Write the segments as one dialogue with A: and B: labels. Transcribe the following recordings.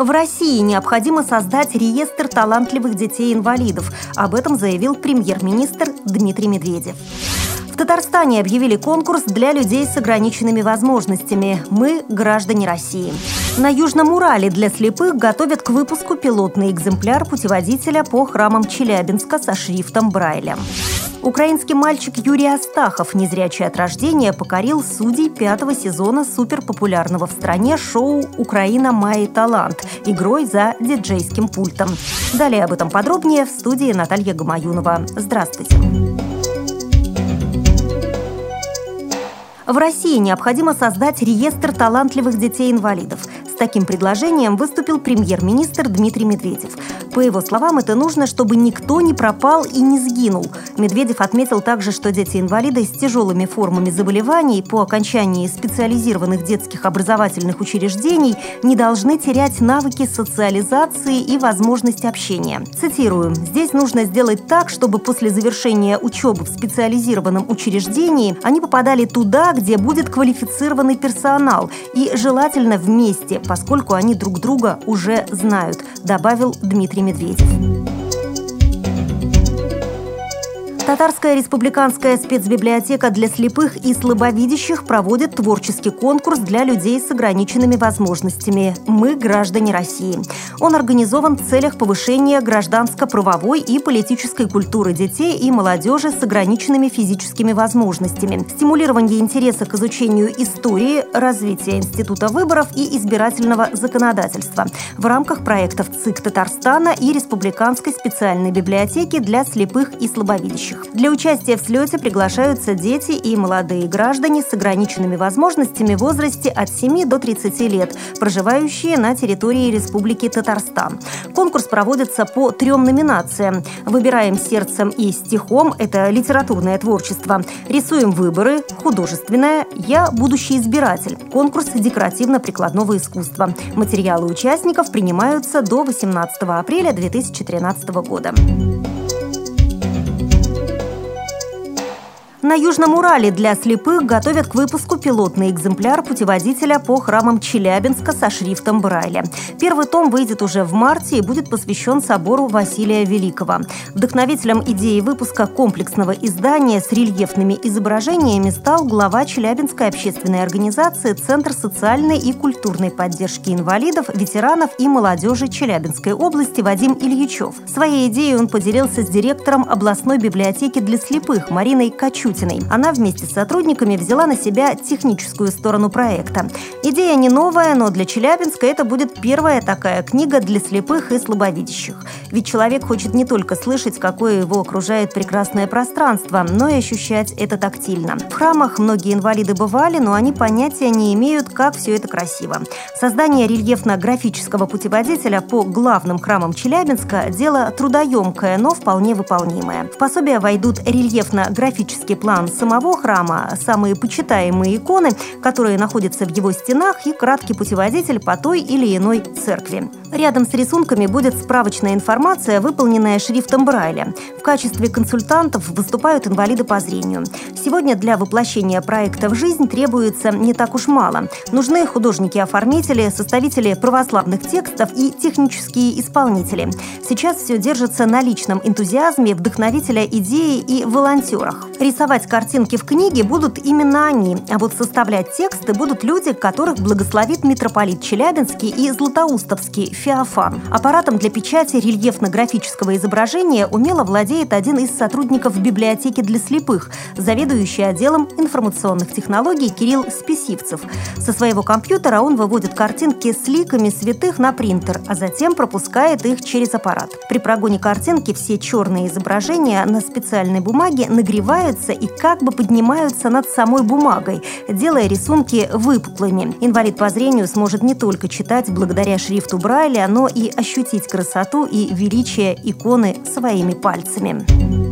A: В России необходимо создать реестр талантливых детей-инвалидов. Об этом заявил премьер-министр Дмитрий Медведев. В Татарстане объявили конкурс для людей с ограниченными возможностями. Мы – граждане России. На Южном Урале для слепых готовят к выпуску пилотный экземпляр путеводителя по храмам Челябинска со шрифтом Брайля. Украинский мальчик Юрий Астахов, незрячий от рождения, покорил судей пятого сезона суперпопулярного в стране шоу «Украина. Май талант» игрой за диджейским пультом. Далее об этом подробнее в студии Наталья Гамаюнова. Здравствуйте. В России необходимо создать реестр талантливых детей-инвалидов таким предложением выступил премьер-министр Дмитрий Медведев. По его словам, это нужно, чтобы никто не пропал и не сгинул. Медведев отметил также, что дети-инвалиды с тяжелыми формами заболеваний по окончании специализированных детских образовательных учреждений не должны терять навыки социализации и возможность общения. Цитирую. «Здесь нужно сделать так, чтобы после завершения учебы в специализированном учреждении они попадали туда, где будет квалифицированный персонал, и желательно вместе, поскольку они друг друга уже знают, добавил Дмитрий Медведев. Татарская республиканская спецбиблиотека для слепых и слабовидящих проводит творческий конкурс для людей с ограниченными возможностями «Мы – граждане России». Он организован в целях повышения гражданско-правовой и политической культуры детей и молодежи с ограниченными физическими возможностями, стимулирование интереса к изучению истории, развития института выборов и избирательного законодательства в рамках проектов ЦИК Татарстана и Республиканской специальной библиотеки для слепых и слабовидящих. Для участия в слете приглашаются дети и молодые граждане с ограниченными возможностями в возрасте от 7 до 30 лет, проживающие на территории Республики Татарстан. Конкурс проводится по трем номинациям. Выбираем сердцем и стихом – это литературное творчество. Рисуем выборы – художественное «Я – будущий избиратель». Конкурс декоративно-прикладного искусства. Материалы участников принимаются до 18 апреля 2013 года. На Южном Урале для слепых готовят к выпуску пилотный экземпляр путеводителя по храмам Челябинска со шрифтом Брайля. Первый том выйдет уже в марте и будет посвящен собору Василия Великого. Вдохновителем идеи выпуска комплексного издания с рельефными изображениями стал глава Челябинской общественной организации Центр социальной и культурной поддержки инвалидов, ветеранов и молодежи Челябинской области Вадим Ильичев. Своей идеей он поделился с директором областной библиотеки для слепых Мариной Качу Мишутиной. Она вместе с сотрудниками взяла на себя техническую сторону проекта. Идея не новая, но для Челябинска это будет первая такая книга для слепых и слабовидящих. Ведь человек хочет не только слышать, какое его окружает прекрасное пространство, но и ощущать это тактильно. В храмах многие инвалиды бывали, но они понятия не имеют, как все это красиво. Создание рельефно-графического путеводителя по главным храмам Челябинска – дело трудоемкое, но вполне выполнимое. В пособие войдут рельефно-графические план самого храма, самые почитаемые иконы, которые находятся в его стенах, и краткий путеводитель по той или иной церкви. Рядом с рисунками будет справочная информация, выполненная шрифтом Брайля. В качестве консультантов выступают инвалиды по зрению. Сегодня для воплощения проекта в жизнь требуется не так уж мало. Нужны художники-оформители, составители православных текстов и технические исполнители. Сейчас все держится на личном энтузиазме вдохновителя идеи и волонтерах. Рисовать картинки в книге будут именно они, а вот составлять тексты будут люди, которых благословит митрополит Челябинский и Златоустовский Феофан. Аппаратом для печати рельефно-графического изображения умело владеет один из сотрудников библиотеки для слепых, заведующий отделом информационных технологий Кирилл Списивцев. Со своего компьютера он выводит картинки с ликами святых на принтер, а затем пропускает их через аппарат. При прогоне картинки все черные изображения на специальной бумаге нагревают сужаются и как бы поднимаются над самой бумагой, делая рисунки выпуклыми. Инвалид по зрению сможет не только читать благодаря шрифту Брайля, но и ощутить красоту и величие иконы своими пальцами.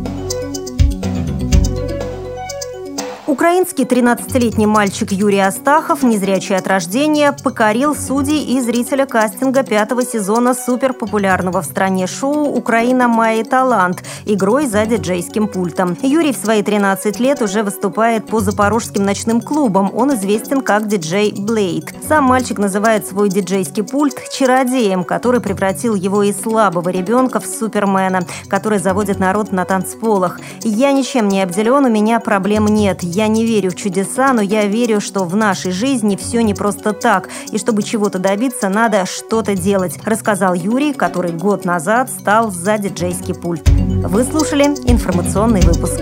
A: Украинский 13-летний мальчик Юрий Астахов, незрячий от рождения, покорил судей и зрителя кастинга пятого сезона суперпопулярного в стране шоу «Украина. Майя талант» игрой за диджейским пультом. Юрий в свои 13 лет уже выступает по запорожским ночным клубам. Он известен как диджей Блейд. Сам мальчик называет свой диджейский пульт «чародеем», который превратил его из слабого ребенка в супермена, который заводит народ на танцполах. «Я ничем не обделен, у меня проблем нет. Я не верю в чудеса, но я верю, что в нашей жизни все не просто так, и чтобы чего-то добиться, надо что-то делать, рассказал Юрий, который год назад стал за диджейский пульт. Вы слушали информационный выпуск.